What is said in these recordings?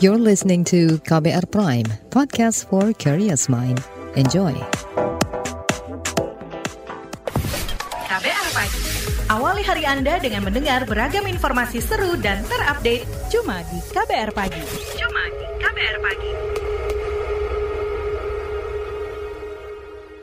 You're listening to KBR Prime, podcast for curious mind. Enjoy. KBR Pagi. Awali hari Anda dengan mendengar beragam informasi seru dan terupdate cuma di KBR Pagi. Cuma di KBR Pagi.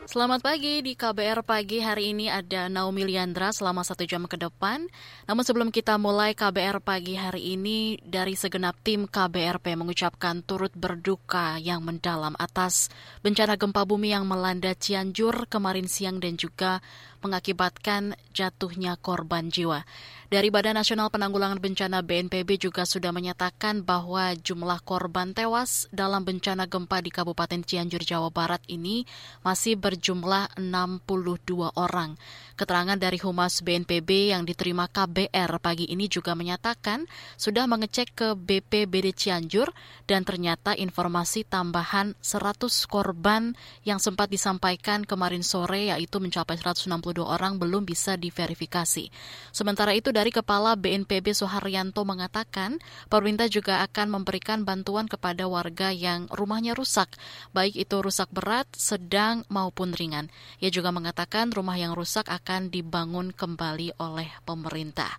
Selamat pagi di KBR Pagi hari ini ada Naomi Liandra selama satu jam ke depan. Namun sebelum kita mulai KBR Pagi hari ini dari segenap tim KBRP mengucapkan turut berduka yang mendalam atas bencana gempa bumi yang melanda Cianjur kemarin siang dan juga mengakibatkan jatuhnya korban jiwa. Dari Badan Nasional Penanggulangan Bencana BNPB juga sudah menyatakan bahwa jumlah korban tewas dalam bencana gempa di Kabupaten Cianjur, Jawa Barat ini masih berjumlah 62 orang. Keterangan dari Humas BNPB yang diterima KBR pagi ini juga menyatakan sudah mengecek ke BPBD Cianjur dan ternyata informasi tambahan 100 korban yang sempat disampaikan kemarin sore yaitu mencapai 162 orang belum bisa diverifikasi. Sementara itu dari Kepala BNPB Soharyanto mengatakan, pemerintah juga akan memberikan bantuan kepada warga yang rumahnya rusak, baik itu rusak berat, sedang maupun ringan. Ia juga mengatakan rumah yang rusak akan dibangun kembali oleh pemerintah.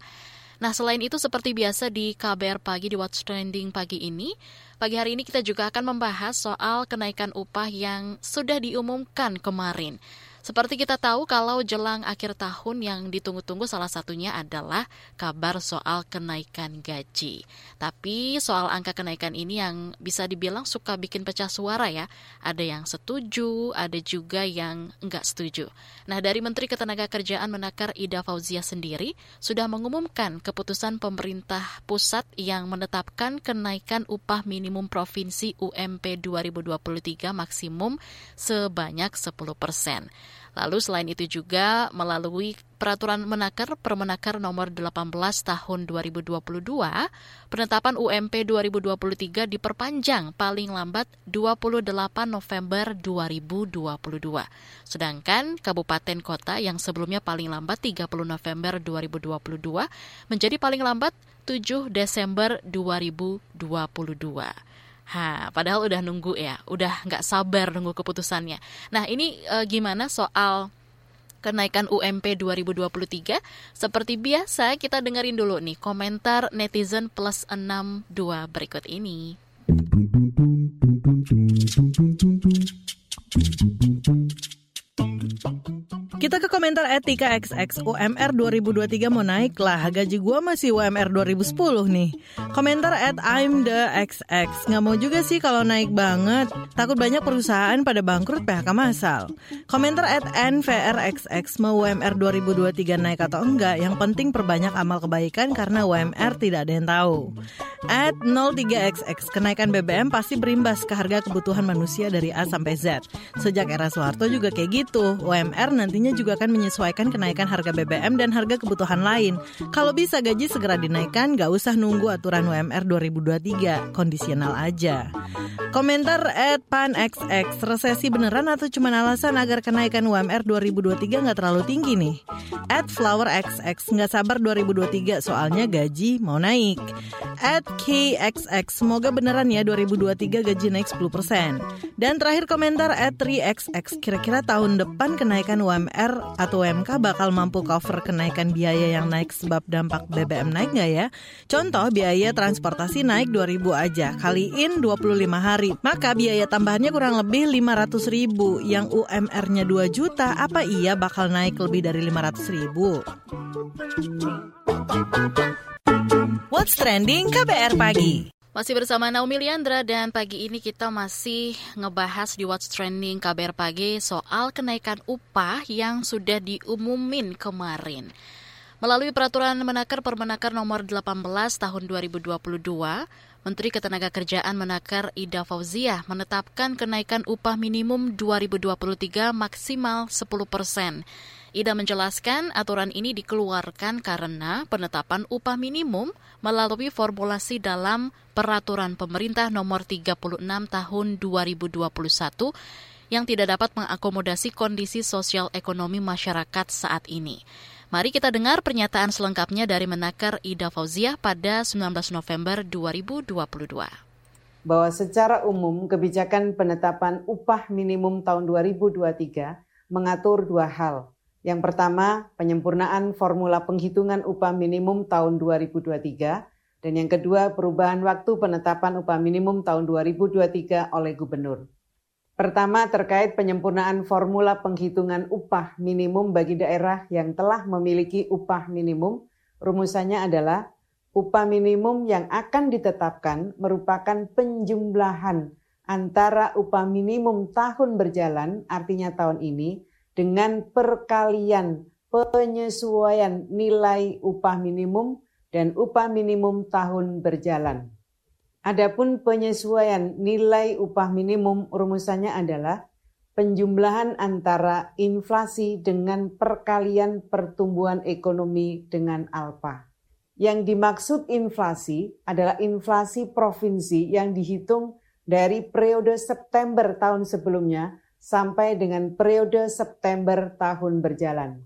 Nah, selain itu seperti biasa di KBR Pagi di What's Trending pagi ini, pagi hari ini kita juga akan membahas soal kenaikan upah yang sudah diumumkan kemarin. Seperti kita tahu kalau jelang akhir tahun yang ditunggu-tunggu salah satunya adalah kabar soal kenaikan gaji. Tapi soal angka kenaikan ini yang bisa dibilang suka bikin pecah suara ya. Ada yang setuju, ada juga yang enggak setuju. Nah dari Menteri Ketenagakerjaan Menakar Ida Fauzia sendiri sudah mengumumkan keputusan pemerintah pusat yang menetapkan kenaikan upah minimum provinsi UMP 2023 maksimum sebanyak 10 persen. Lalu selain itu juga melalui peraturan Menakar Permenakar nomor 18 tahun 2022, penetapan UMP 2023 diperpanjang paling lambat 28 November 2022. Sedangkan kabupaten kota yang sebelumnya paling lambat 30 November 2022 menjadi paling lambat 7 Desember 2022. Ha, padahal udah nunggu ya, udah nggak sabar nunggu keputusannya. Nah, ini e, gimana soal kenaikan UMP 2023? Seperti biasa, kita dengerin dulu nih komentar netizen plus 62 berikut ini. Kita ke komentar etika XX UMR 2023 mau naik lah. Gaji gue masih UMR 2010 nih. Komentar at I'm the XX Nggak mau juga sih kalau naik banget. Takut banyak perusahaan pada bangkrut PHK massal Komentar at NVRXX Mau UMR 2023 naik atau enggak? Yang penting perbanyak amal kebaikan Karena UMR tidak ada yang tahu. At 03XX Kenaikan BBM pasti berimbas ke harga kebutuhan manusia dari A sampai Z. Sejak era Soeharto juga kayak gitu. UMR nantinya juga akan menyesuaikan kenaikan harga BBM dan harga kebutuhan lain. Kalau bisa gaji segera dinaikkan, gak usah nunggu aturan UMR 2023, kondisional aja. Komentar at PanXX, resesi beneran atau cuma alasan agar kenaikan UMR 2023 nggak terlalu tinggi nih? At FlowerXX, nggak sabar 2023 soalnya gaji mau naik. At KXX, semoga beneran ya 2023 gaji naik 10%. Dan terakhir komentar at 3XX, kira-kira tahun depan kenaikan UMR atau UMK bakal mampu cover kenaikan biaya yang naik sebab dampak BBM naik nggak ya? Contoh biaya transportasi naik 2000 aja, kaliin 25 hari hari. Maka biaya tambahannya kurang lebih 500 ribu. Yang UMR-nya 2 juta, apa iya bakal naik lebih dari 500 ribu? What's Trending KBR Pagi masih bersama Naomi Liandra dan pagi ini kita masih ngebahas di What's Trending KBR Pagi soal kenaikan upah yang sudah diumumin kemarin. Melalui peraturan Menakar Permenakar nomor 18 tahun 2022, Menteri Ketenagakerjaan Menakar Ida Fauzia menetapkan kenaikan upah minimum 2023 maksimal 10 persen. Ida menjelaskan aturan ini dikeluarkan karena penetapan upah minimum melalui formulasi dalam Peraturan Pemerintah Nomor 36 Tahun 2021 yang tidak dapat mengakomodasi kondisi sosial ekonomi masyarakat saat ini. Mari kita dengar pernyataan selengkapnya dari Menaker Ida Fauziah pada 19 November 2022 bahwa secara umum kebijakan penetapan upah minimum tahun 2023 mengatur dua hal. Yang pertama, penyempurnaan formula penghitungan upah minimum tahun 2023 dan yang kedua, perubahan waktu penetapan upah minimum tahun 2023 oleh gubernur. Pertama, terkait penyempurnaan formula penghitungan upah minimum bagi daerah yang telah memiliki upah minimum, rumusannya adalah upah minimum yang akan ditetapkan merupakan penjumlahan antara upah minimum tahun berjalan, artinya tahun ini, dengan perkalian penyesuaian nilai upah minimum dan upah minimum tahun berjalan. Adapun penyesuaian nilai upah minimum rumusannya adalah penjumlahan antara inflasi dengan perkalian pertumbuhan ekonomi dengan alpa. Yang dimaksud inflasi adalah inflasi provinsi yang dihitung dari periode September tahun sebelumnya sampai dengan periode September tahun berjalan.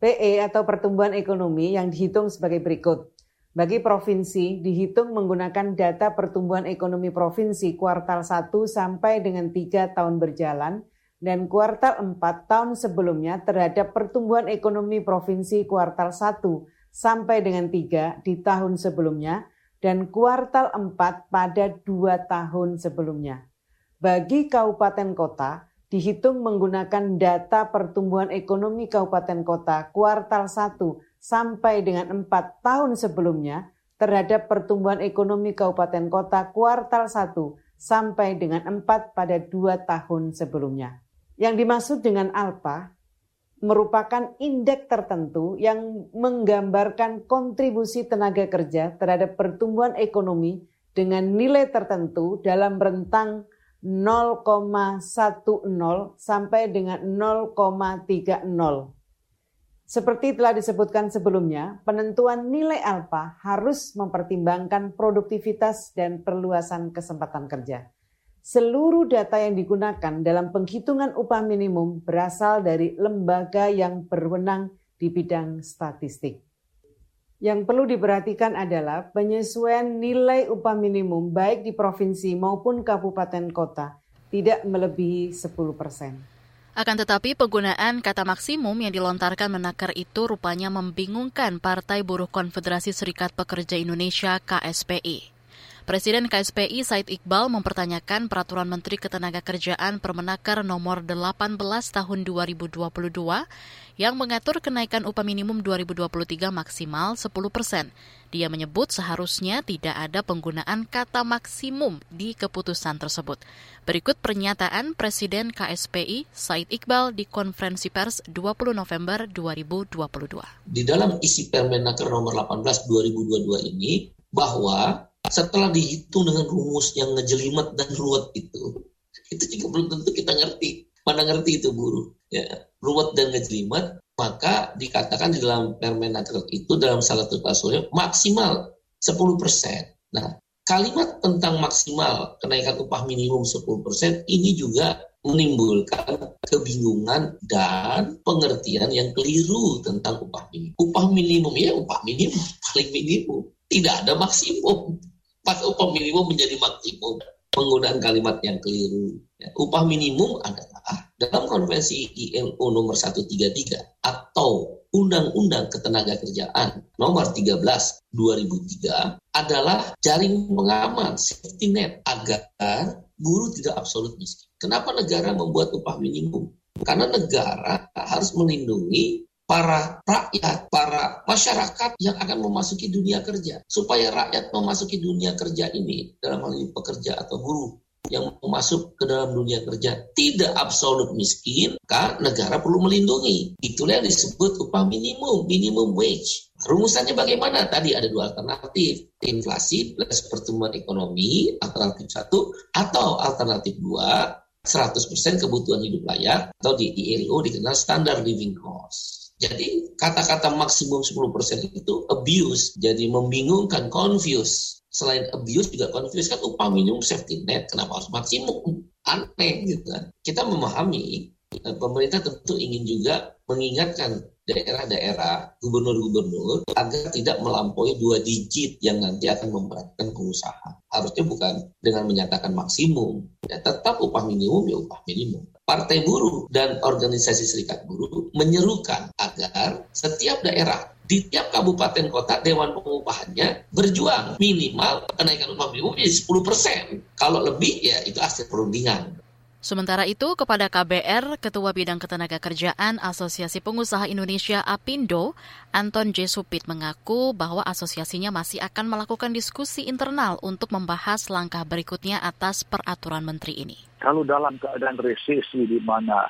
PE atau pertumbuhan ekonomi yang dihitung sebagai berikut. Bagi provinsi, dihitung menggunakan data pertumbuhan ekonomi provinsi kuartal 1 sampai dengan 3 tahun berjalan dan kuartal 4 tahun sebelumnya terhadap pertumbuhan ekonomi provinsi kuartal 1 sampai dengan 3 di tahun sebelumnya dan kuartal 4 pada 2 tahun sebelumnya. Bagi kabupaten kota, dihitung menggunakan data pertumbuhan ekonomi kabupaten kota kuartal 1 sampai dengan 4 tahun sebelumnya terhadap pertumbuhan ekonomi kabupaten kota kuartal 1 sampai dengan 4 pada 2 tahun sebelumnya. Yang dimaksud dengan alpa merupakan indeks tertentu yang menggambarkan kontribusi tenaga kerja terhadap pertumbuhan ekonomi dengan nilai tertentu dalam rentang 0,10 sampai dengan 0,30. Seperti telah disebutkan sebelumnya, penentuan nilai alfa harus mempertimbangkan produktivitas dan perluasan kesempatan kerja. Seluruh data yang digunakan dalam penghitungan upah minimum berasal dari lembaga yang berwenang di bidang statistik. Yang perlu diperhatikan adalah penyesuaian nilai upah minimum baik di provinsi maupun kabupaten kota tidak melebihi 10 persen. Akan tetapi penggunaan kata maksimum yang dilontarkan menakar itu rupanya membingungkan Partai Buruh Konfederasi Serikat Pekerja Indonesia KSPI. Presiden KSPI Said Iqbal mempertanyakan peraturan Menteri Ketenagakerjaan Permenaker nomor 18 tahun 2022 yang mengatur kenaikan upah minimum 2023 maksimal 10 persen. Dia menyebut seharusnya tidak ada penggunaan kata maksimum di keputusan tersebut. Berikut pernyataan Presiden KSPI Said Iqbal di konferensi pers 20 November 2022. Di dalam isi Permenaker nomor 18 2022 ini bahwa setelah dihitung dengan rumus yang ngejelimet dan ruwet itu, itu juga belum tentu kita ngerti. Mana ngerti itu buruh. Ya, ruwet dan ngejelimet, maka dikatakan di dalam Permenaker itu dalam salah satu pasalnya maksimal 10%. Nah, kalimat tentang maksimal kenaikan upah minimum 10% ini juga menimbulkan kebingungan dan pengertian yang keliru tentang upah minimum. Upah minimum ya upah minimum, paling minimum. Tidak ada maksimum pas upah minimum menjadi maksimum penggunaan kalimat yang keliru. Ya, upah minimum adalah dalam konvensi ILO nomor 133 atau Undang-Undang Ketenagakerjaan nomor 13 2003 adalah jaring pengaman safety net agar buruh tidak absolut miskin. Kenapa negara membuat upah minimum? Karena negara harus melindungi para rakyat, para masyarakat yang akan memasuki dunia kerja. Supaya rakyat memasuki dunia kerja ini, dalam hal ini pekerja atau buruh, yang masuk ke dalam dunia kerja tidak absolut miskin, maka negara perlu melindungi. Itulah yang disebut upah minimum, minimum wage. Rumusannya bagaimana? Tadi ada dua alternatif. Inflasi plus pertumbuhan ekonomi, alternatif satu, atau alternatif dua, 100% kebutuhan hidup layak, atau di ILO dikenal standard living cost. Jadi kata-kata maksimum 10% itu abuse, jadi membingungkan, confuse. Selain abuse juga confuse kan upah minimum safety net, kenapa harus maksimum? Aneh gitu kan. Kita memahami, pemerintah tentu ingin juga mengingatkan daerah-daerah gubernur-gubernur agar tidak melampaui dua digit yang nanti akan memberatkan pengusaha. Harusnya bukan dengan menyatakan maksimum, ya tetap upah minimum ya upah minimum. Partai buruh dan organisasi serikat buruh menyerukan agar setiap daerah di tiap kabupaten kota dewan pengupahannya berjuang minimal kenaikan upah minimum jadi 10 persen. Kalau lebih ya itu hasil perundingan. Sementara itu, kepada KBR, Ketua Bidang Ketenagakerjaan Asosiasi Pengusaha Indonesia APindo, Anton J. Supit mengaku bahwa asosiasinya masih akan melakukan diskusi internal untuk membahas langkah berikutnya atas peraturan menteri ini. Kalau dalam keadaan resesi di mana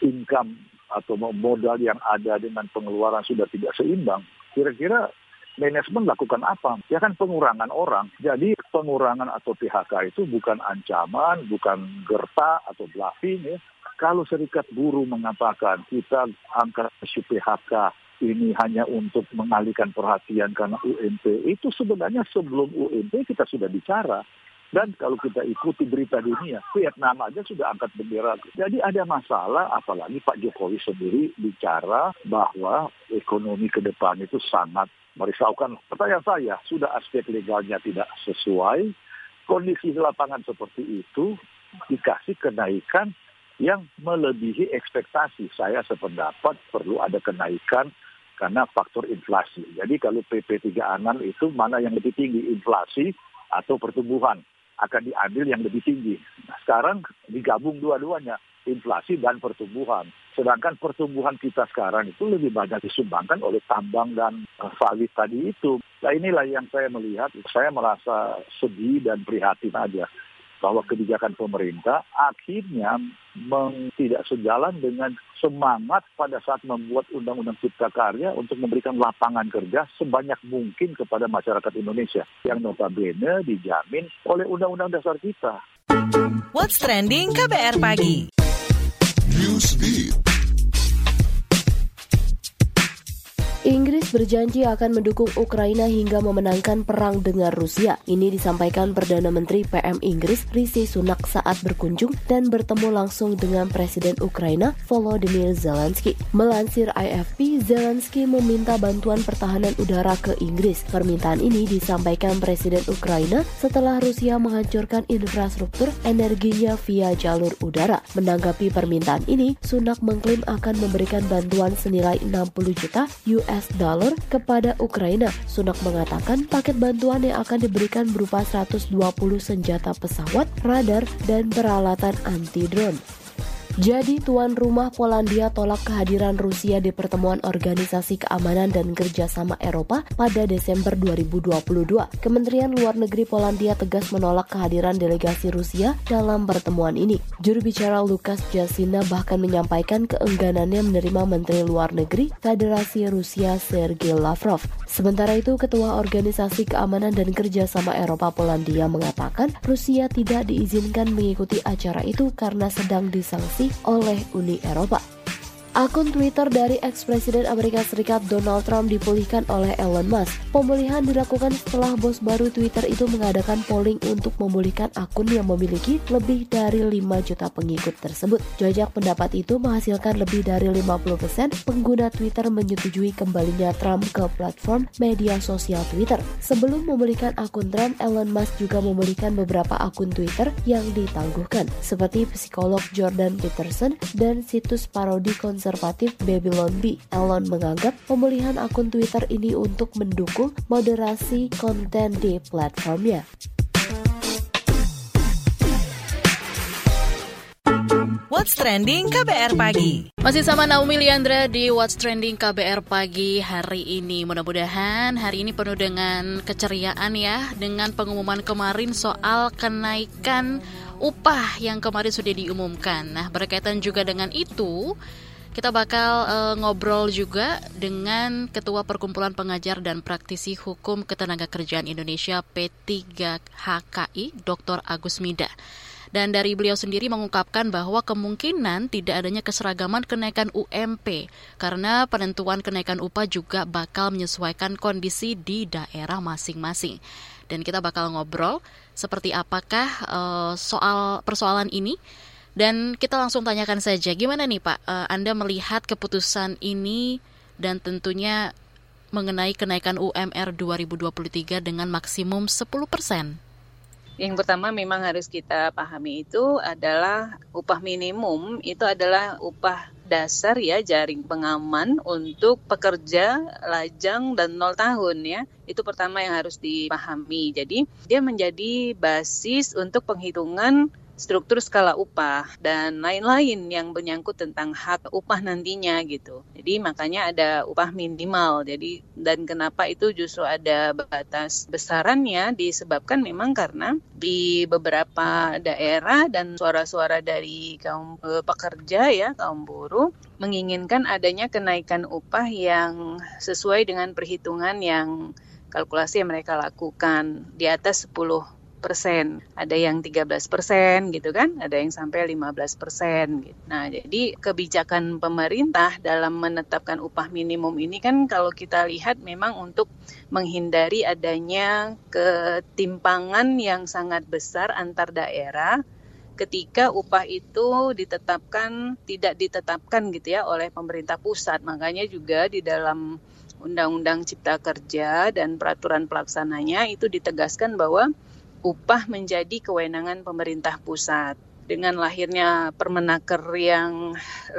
income atau modal yang ada dengan pengeluaran sudah tidak seimbang, kira-kira manajemen lakukan apa? Ya kan pengurangan orang. Jadi pengurangan atau PHK itu bukan ancaman, bukan gerta atau bluffing ya. Kalau serikat buruh mengatakan kita angka isu PHK ini hanya untuk mengalihkan perhatian karena UMP, itu sebenarnya sebelum UMP kita sudah bicara. Dan kalau kita ikuti berita dunia, Vietnam aja sudah angkat bendera. Jadi ada masalah, apalagi Pak Jokowi sendiri bicara bahwa ekonomi ke depan itu sangat merisaukan. Pertanyaan saya, sudah aspek legalnya tidak sesuai, kondisi di lapangan seperti itu dikasih kenaikan yang melebihi ekspektasi. Saya sependapat perlu ada kenaikan karena faktor inflasi. Jadi kalau PP 36 itu mana yang lebih tinggi, inflasi atau pertumbuhan akan diambil yang lebih tinggi. Nah, sekarang digabung dua-duanya, inflasi dan pertumbuhan. Sedangkan pertumbuhan kita sekarang itu lebih banyak disumbangkan oleh tambang dan sawit tadi itu. Nah inilah yang saya melihat, saya merasa sedih dan prihatin aja bahwa kebijakan pemerintah akhirnya tidak sejalan dengan semangat pada saat membuat Undang-Undang Cipta Karya untuk memberikan lapangan kerja sebanyak mungkin kepada masyarakat Indonesia yang notabene dijamin oleh Undang-Undang Dasar kita. What's Trending KBR Pagi Inggris berjanji akan mendukung Ukraina hingga memenangkan perang dengan Rusia. Ini disampaikan Perdana Menteri PM Inggris Rishi Sunak saat berkunjung dan bertemu langsung dengan Presiden Ukraina Volodymyr Zelensky. Melansir AFP, Zelensky meminta bantuan pertahanan udara ke Inggris. Permintaan ini disampaikan Presiden Ukraina setelah Rusia menghancurkan infrastruktur energinya via jalur udara. Menanggapi permintaan ini, Sunak mengklaim akan memberikan bantuan senilai 60 juta US US dollar kepada Ukraina. Sunak mengatakan paket bantuan yang akan diberikan berupa 120 senjata pesawat, radar, dan peralatan anti-drone. Jadi tuan rumah Polandia tolak kehadiran Rusia di pertemuan Organisasi Keamanan dan Kerjasama Eropa pada Desember 2022. Kementerian Luar Negeri Polandia tegas menolak kehadiran delegasi Rusia dalam pertemuan ini. Juru bicara Lukas Jasina bahkan menyampaikan keengganannya menerima Menteri Luar Negeri Federasi Rusia Sergei Lavrov. Sementara itu, Ketua Organisasi Keamanan dan Kerjasama Eropa Polandia mengatakan Rusia tidak diizinkan mengikuti acara itu karena sedang disanksi oleh Uni Eropa. Akun Twitter dari ex-presiden Amerika Serikat Donald Trump dipulihkan oleh Elon Musk. Pemulihan dilakukan setelah bos baru Twitter itu mengadakan polling untuk memulihkan akun yang memiliki lebih dari 5 juta pengikut tersebut. Jajak pendapat itu menghasilkan lebih dari 50% pengguna Twitter menyetujui kembalinya Trump ke platform media sosial Twitter. Sebelum memulihkan akun Trump, Elon Musk juga memulihkan beberapa akun Twitter yang ditangguhkan, seperti psikolog Jordan Peterson dan situs parodi konser konservatif Babylon B. Elon menganggap pemulihan akun Twitter ini untuk mendukung moderasi konten di platformnya. What's Trending KBR Pagi. Masih sama Naomi Liandra di What's Trending KBR Pagi hari ini. Mudah-mudahan hari ini penuh dengan keceriaan ya dengan pengumuman kemarin soal kenaikan upah yang kemarin sudah diumumkan. Nah, berkaitan juga dengan itu, kita bakal uh, ngobrol juga dengan Ketua Perkumpulan Pengajar dan Praktisi Hukum Ketenagakerjaan Indonesia P3HKI, Dr. Agus Mida. Dan dari beliau sendiri mengungkapkan bahwa kemungkinan tidak adanya keseragaman kenaikan UMP karena penentuan kenaikan upah juga bakal menyesuaikan kondisi di daerah masing-masing. Dan kita bakal ngobrol seperti apakah uh, soal persoalan ini dan kita langsung tanyakan saja, gimana nih Pak, uh, Anda melihat keputusan ini dan tentunya mengenai kenaikan UMR 2023 dengan maksimum 10 persen? Yang pertama memang harus kita pahami itu adalah upah minimum itu adalah upah dasar ya jaring pengaman untuk pekerja lajang dan nol tahun ya. Itu pertama yang harus dipahami. Jadi dia menjadi basis untuk penghitungan struktur skala upah dan lain-lain yang menyangkut tentang hak upah nantinya gitu. Jadi makanya ada upah minimal. Jadi dan kenapa itu justru ada batas besarannya disebabkan memang karena di beberapa daerah dan suara-suara dari kaum eh, pekerja ya, kaum buruh menginginkan adanya kenaikan upah yang sesuai dengan perhitungan yang kalkulasi yang mereka lakukan di atas 10 persen, ada yang 13 persen gitu kan, ada yang sampai 15 persen. Gitu. Nah, jadi kebijakan pemerintah dalam menetapkan upah minimum ini kan kalau kita lihat memang untuk menghindari adanya ketimpangan yang sangat besar antar daerah ketika upah itu ditetapkan tidak ditetapkan gitu ya oleh pemerintah pusat. Makanya juga di dalam Undang-Undang Cipta Kerja dan peraturan pelaksananya itu ditegaskan bahwa upah menjadi kewenangan pemerintah pusat. Dengan lahirnya Permenaker yang 18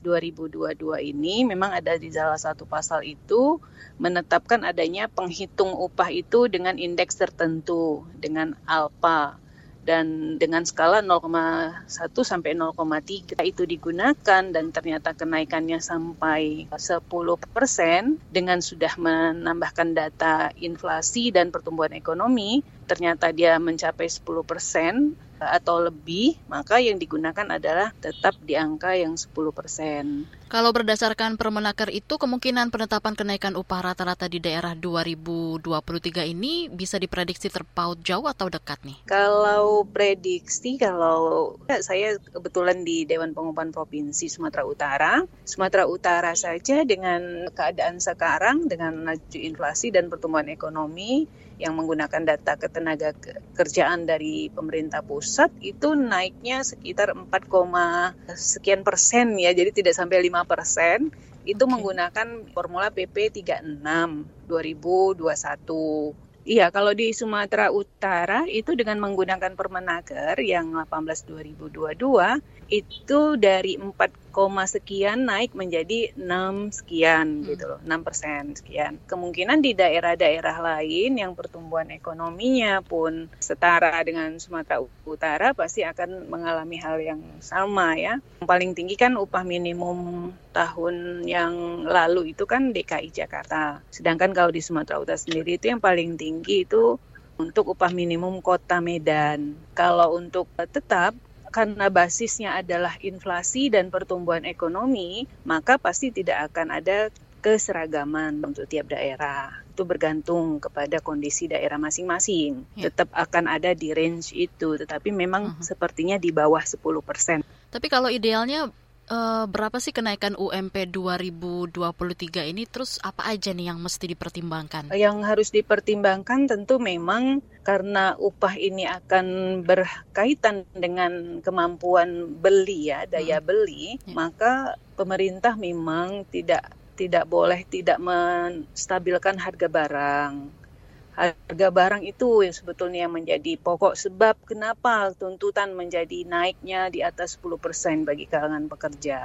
2022 ini memang ada di salah satu pasal itu menetapkan adanya penghitung upah itu dengan indeks tertentu dengan alpha dan dengan skala 0,1 sampai 0,3 itu digunakan dan ternyata kenaikannya sampai 10 persen dengan sudah menambahkan data inflasi dan pertumbuhan ekonomi ternyata dia mencapai 10 persen atau lebih, maka yang digunakan adalah tetap di angka yang 10 persen. Kalau berdasarkan Permenaker itu, kemungkinan penetapan kenaikan upah rata-rata di daerah 2023 ini bisa diprediksi terpaut jauh atau dekat nih? Kalau prediksi, kalau ya, saya kebetulan di Dewan Pengupahan Provinsi Sumatera Utara, Sumatera Utara saja dengan keadaan sekarang, dengan laju inflasi dan pertumbuhan ekonomi, yang menggunakan data ketenaga kerjaan dari pemerintah pusat itu naiknya sekitar 4, sekian persen ya jadi tidak sampai 5 persen itu okay. menggunakan formula PP 36 2021 Iya, kalau di Sumatera Utara itu dengan menggunakan Permenaker yang 18 2022 itu dari 4, sekian naik menjadi 6 sekian hmm. gitu loh, 6 persen sekian. Kemungkinan di daerah-daerah lain yang pertumbuhan ekonominya pun setara dengan Sumatera Utara pasti akan mengalami hal yang sama ya. Yang paling tinggi kan upah minimum tahun yang lalu itu kan DKI Jakarta. Sedangkan kalau di Sumatera Utara sendiri itu yang paling tinggi itu untuk upah minimum kota Medan. Kalau untuk tetap karena basisnya adalah inflasi dan pertumbuhan ekonomi, maka pasti tidak akan ada keseragaman untuk tiap daerah. Itu bergantung kepada kondisi daerah masing-masing. Ya. Tetap akan ada di range itu, tetapi memang uh -huh. sepertinya di bawah 10%. Tapi kalau idealnya Uh, berapa sih kenaikan UMP 2023 ini? Terus apa aja nih yang mesti dipertimbangkan? Yang harus dipertimbangkan tentu memang karena upah ini akan berkaitan dengan kemampuan beli ya, daya hmm. beli, ya. maka pemerintah memang tidak tidak boleh tidak menstabilkan harga barang harga barang itu yang sebetulnya menjadi pokok sebab kenapa tuntutan menjadi naiknya di atas 10% bagi kalangan pekerja.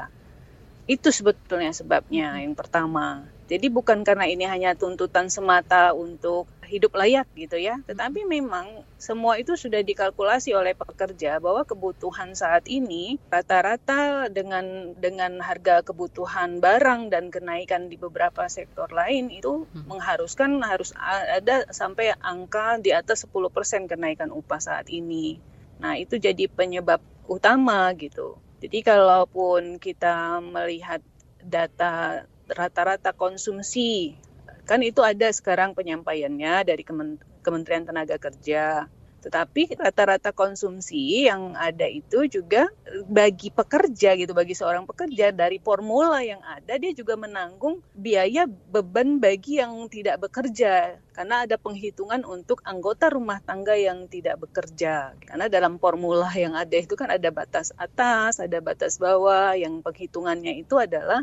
Itu sebetulnya sebabnya yang pertama. Jadi bukan karena ini hanya tuntutan semata untuk hidup layak gitu ya, tetapi memang semua itu sudah dikalkulasi oleh pekerja bahwa kebutuhan saat ini rata-rata dengan dengan harga kebutuhan barang dan kenaikan di beberapa sektor lain itu hmm. mengharuskan harus ada sampai angka di atas 10% kenaikan upah saat ini. Nah, itu jadi penyebab utama gitu. Jadi kalaupun kita melihat data rata-rata konsumsi. Kan itu ada sekarang penyampaiannya dari Kementerian Tenaga Kerja. Tetapi rata-rata konsumsi yang ada itu juga bagi pekerja gitu, bagi seorang pekerja dari formula yang ada dia juga menanggung biaya beban bagi yang tidak bekerja. Karena ada penghitungan untuk anggota rumah tangga yang tidak bekerja. Karena dalam formula yang ada itu kan ada batas atas, ada batas bawah, yang penghitungannya itu adalah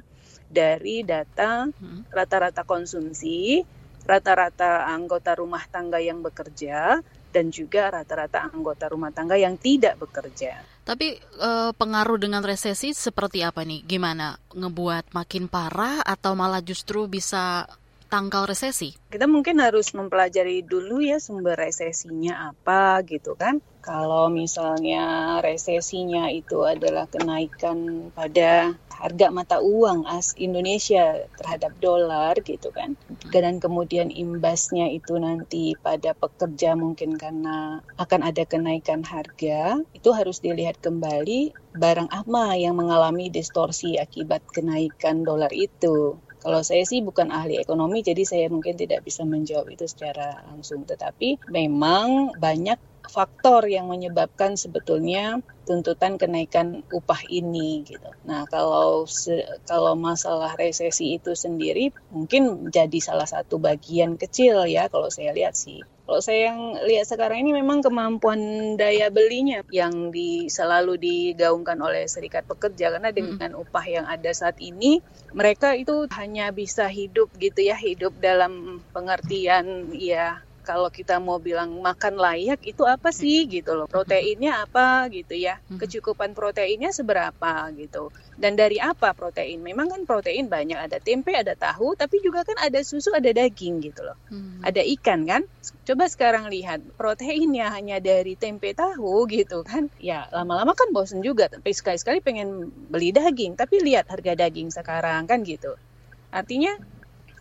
dari data Hmm. rata-rata konsumsi, rata-rata anggota rumah tangga yang bekerja, dan juga rata-rata anggota rumah tangga yang tidak bekerja. Tapi eh, pengaruh dengan resesi seperti apa nih? Gimana? Ngebuat makin parah atau malah justru bisa tangkal resesi? Kita mungkin harus mempelajari dulu ya sumber resesinya apa gitu kan. Kalau misalnya resesinya itu adalah kenaikan pada harga mata uang as Indonesia terhadap dolar gitu kan. Dan kemudian imbasnya itu nanti pada pekerja mungkin karena akan ada kenaikan harga, itu harus dilihat kembali barang apa yang mengalami distorsi akibat kenaikan dolar itu. Kalau saya sih bukan ahli ekonomi, jadi saya mungkin tidak bisa menjawab itu secara langsung. Tetapi memang banyak faktor yang menyebabkan sebetulnya tuntutan kenaikan upah ini gitu. Nah, kalau se- kalau masalah resesi itu sendiri mungkin jadi salah satu bagian kecil ya kalau saya lihat sih. Kalau saya yang lihat sekarang ini memang kemampuan daya belinya yang di, selalu digaungkan oleh serikat pekerja karena dengan upah yang ada saat ini mereka itu hanya bisa hidup gitu ya, hidup dalam pengertian ya kalau kita mau bilang makan layak itu apa sih gitu loh. Proteinnya apa gitu ya. Kecukupan proteinnya seberapa gitu. Dan dari apa protein? Memang kan protein banyak. Ada tempe ada tahu tapi juga kan ada susu ada daging gitu loh. Ada ikan kan? Coba sekarang lihat proteinnya hanya dari tempe tahu gitu kan? Ya lama-lama kan bosen juga. Tapi sekali-sekali pengen beli daging. Tapi lihat harga daging sekarang kan gitu. Artinya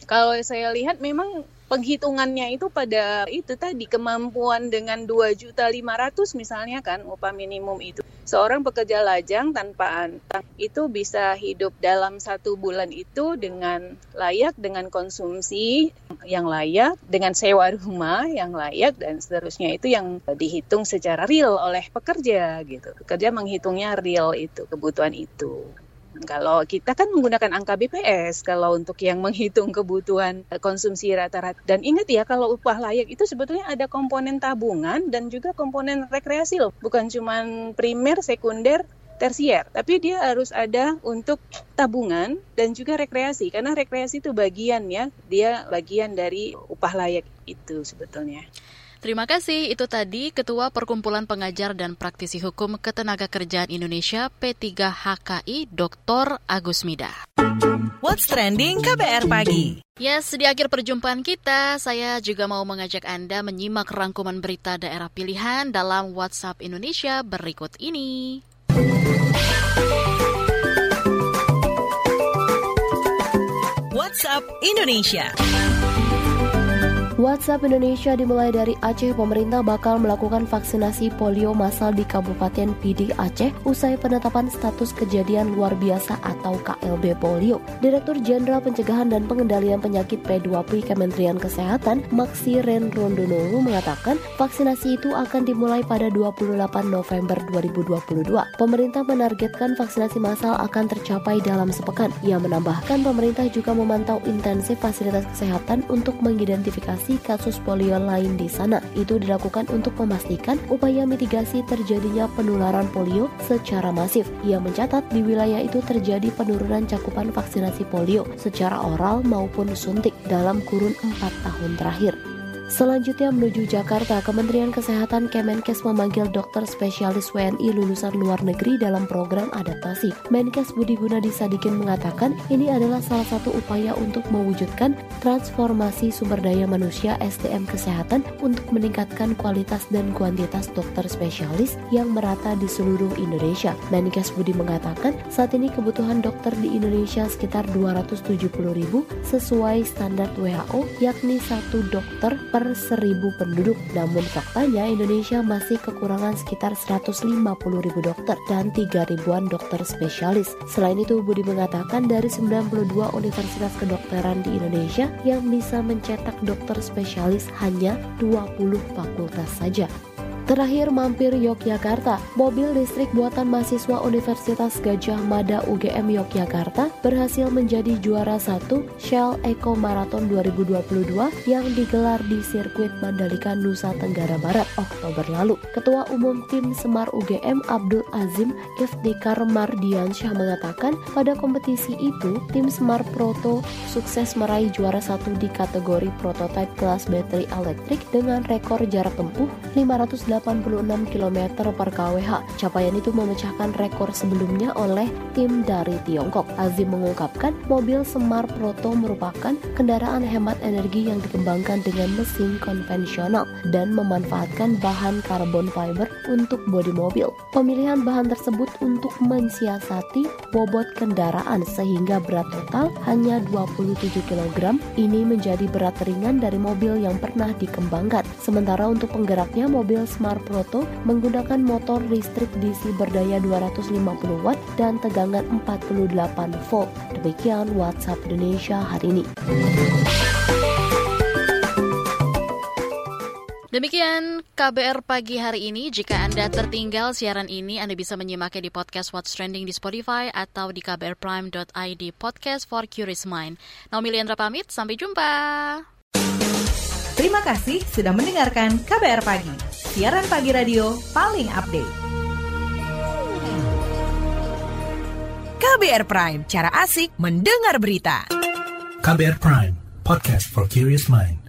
kalau saya lihat memang penghitungannya itu pada itu tadi kemampuan dengan 2 juta 500 misalnya kan upah minimum itu. Seorang pekerja lajang tanpa antang itu bisa hidup dalam satu bulan itu dengan layak dengan konsumsi yang layak dengan sewa rumah yang layak dan seterusnya itu yang dihitung secara real oleh pekerja gitu. Pekerja menghitungnya real itu kebutuhan itu kalau kita kan menggunakan angka BPS kalau untuk yang menghitung kebutuhan konsumsi rata-rata. Dan ingat ya kalau upah layak itu sebetulnya ada komponen tabungan dan juga komponen rekreasi loh. Bukan cuma primer, sekunder, tersier. Tapi dia harus ada untuk tabungan dan juga rekreasi. Karena rekreasi itu bagian ya. Dia bagian dari upah layak itu sebetulnya. Terima kasih. Itu tadi Ketua Perkumpulan Pengajar dan Praktisi Hukum Ketenagakerjaan Indonesia P3HKI Dr. Agus Mida. What's trending KBR pagi? Yes, di akhir perjumpaan kita, saya juga mau mengajak Anda menyimak rangkuman berita daerah pilihan dalam WhatsApp Indonesia berikut ini. WhatsApp Indonesia. WhatsApp Indonesia dimulai dari Aceh, pemerintah bakal melakukan vaksinasi polio massal di Kabupaten Pidi Aceh usai penetapan status kejadian luar biasa atau KLB polio. Direktur Jenderal Pencegahan dan Pengendalian Penyakit P2P Kementerian Kesehatan, Maksi Ren Rondonowo mengatakan vaksinasi itu akan dimulai pada 28 November 2022. Pemerintah menargetkan vaksinasi massal akan tercapai dalam sepekan. Ia menambahkan pemerintah juga memantau intensif fasilitas kesehatan untuk mengidentifikasi kasus polio lain di sana. Itu dilakukan untuk memastikan upaya mitigasi terjadinya penularan polio secara masif. Ia mencatat di wilayah itu terjadi penurunan cakupan vaksinasi polio secara oral maupun suntik dalam kurun 4 tahun terakhir. Selanjutnya menuju Jakarta, Kementerian Kesehatan Kemenkes memanggil dokter spesialis WNI lulusan luar negeri dalam program adaptasi. Menkes Budi Gunadi Sadikin mengatakan ini adalah salah satu upaya untuk mewujudkan transformasi sumber daya manusia SDM kesehatan untuk meningkatkan kualitas dan kuantitas dokter spesialis yang merata di seluruh Indonesia. Menkes Budi mengatakan saat ini kebutuhan dokter di Indonesia sekitar 270 ribu sesuai standar WHO yakni satu dokter per seribu penduduk. Namun faktanya Indonesia masih kekurangan sekitar 150 ribu dokter dan 3 ribuan dokter spesialis. Selain itu Budi mengatakan dari 92 universitas kedokteran di Indonesia yang bisa mencetak dokter spesialis hanya 20 fakultas saja. Terakhir mampir Yogyakarta, mobil listrik buatan mahasiswa Universitas Gajah Mada UGM Yogyakarta berhasil menjadi juara satu Shell Eco Marathon 2022 yang digelar di sirkuit Mandalika Nusa Tenggara Barat Oktober lalu. Ketua Umum Tim Semar UGM Abdul Azim Iftikar Mardiansyah mengatakan pada kompetisi itu tim Semar Proto sukses meraih juara satu di kategori prototipe kelas baterai elektrik dengan rekor jarak tempuh 500 86 km per kWh. Capaian itu memecahkan rekor sebelumnya oleh tim dari Tiongkok. Azim mengungkapkan mobil Semar Proto merupakan kendaraan hemat energi yang dikembangkan dengan mesin konvensional dan memanfaatkan bahan karbon fiber untuk bodi mobil. Pemilihan bahan tersebut untuk mensiasati bobot kendaraan sehingga berat total hanya 27 kg. Ini menjadi berat ringan dari mobil yang pernah dikembangkan. Sementara untuk penggeraknya mobil Smart Smart Proto menggunakan motor listrik DC berdaya 250 watt dan tegangan 48 volt. Demikian WhatsApp Indonesia hari ini. Demikian KBR pagi hari ini. Jika Anda tertinggal siaran ini, Anda bisa menyimaknya di podcast What's Trending di Spotify atau di kbrprime.id podcast for curious mind. Naomi Liandra pamit, sampai jumpa. Terima kasih sudah mendengarkan KBR Pagi, siaran pagi radio paling update. KBR Prime, cara asik mendengar berita. KBR Prime, podcast for curious mind.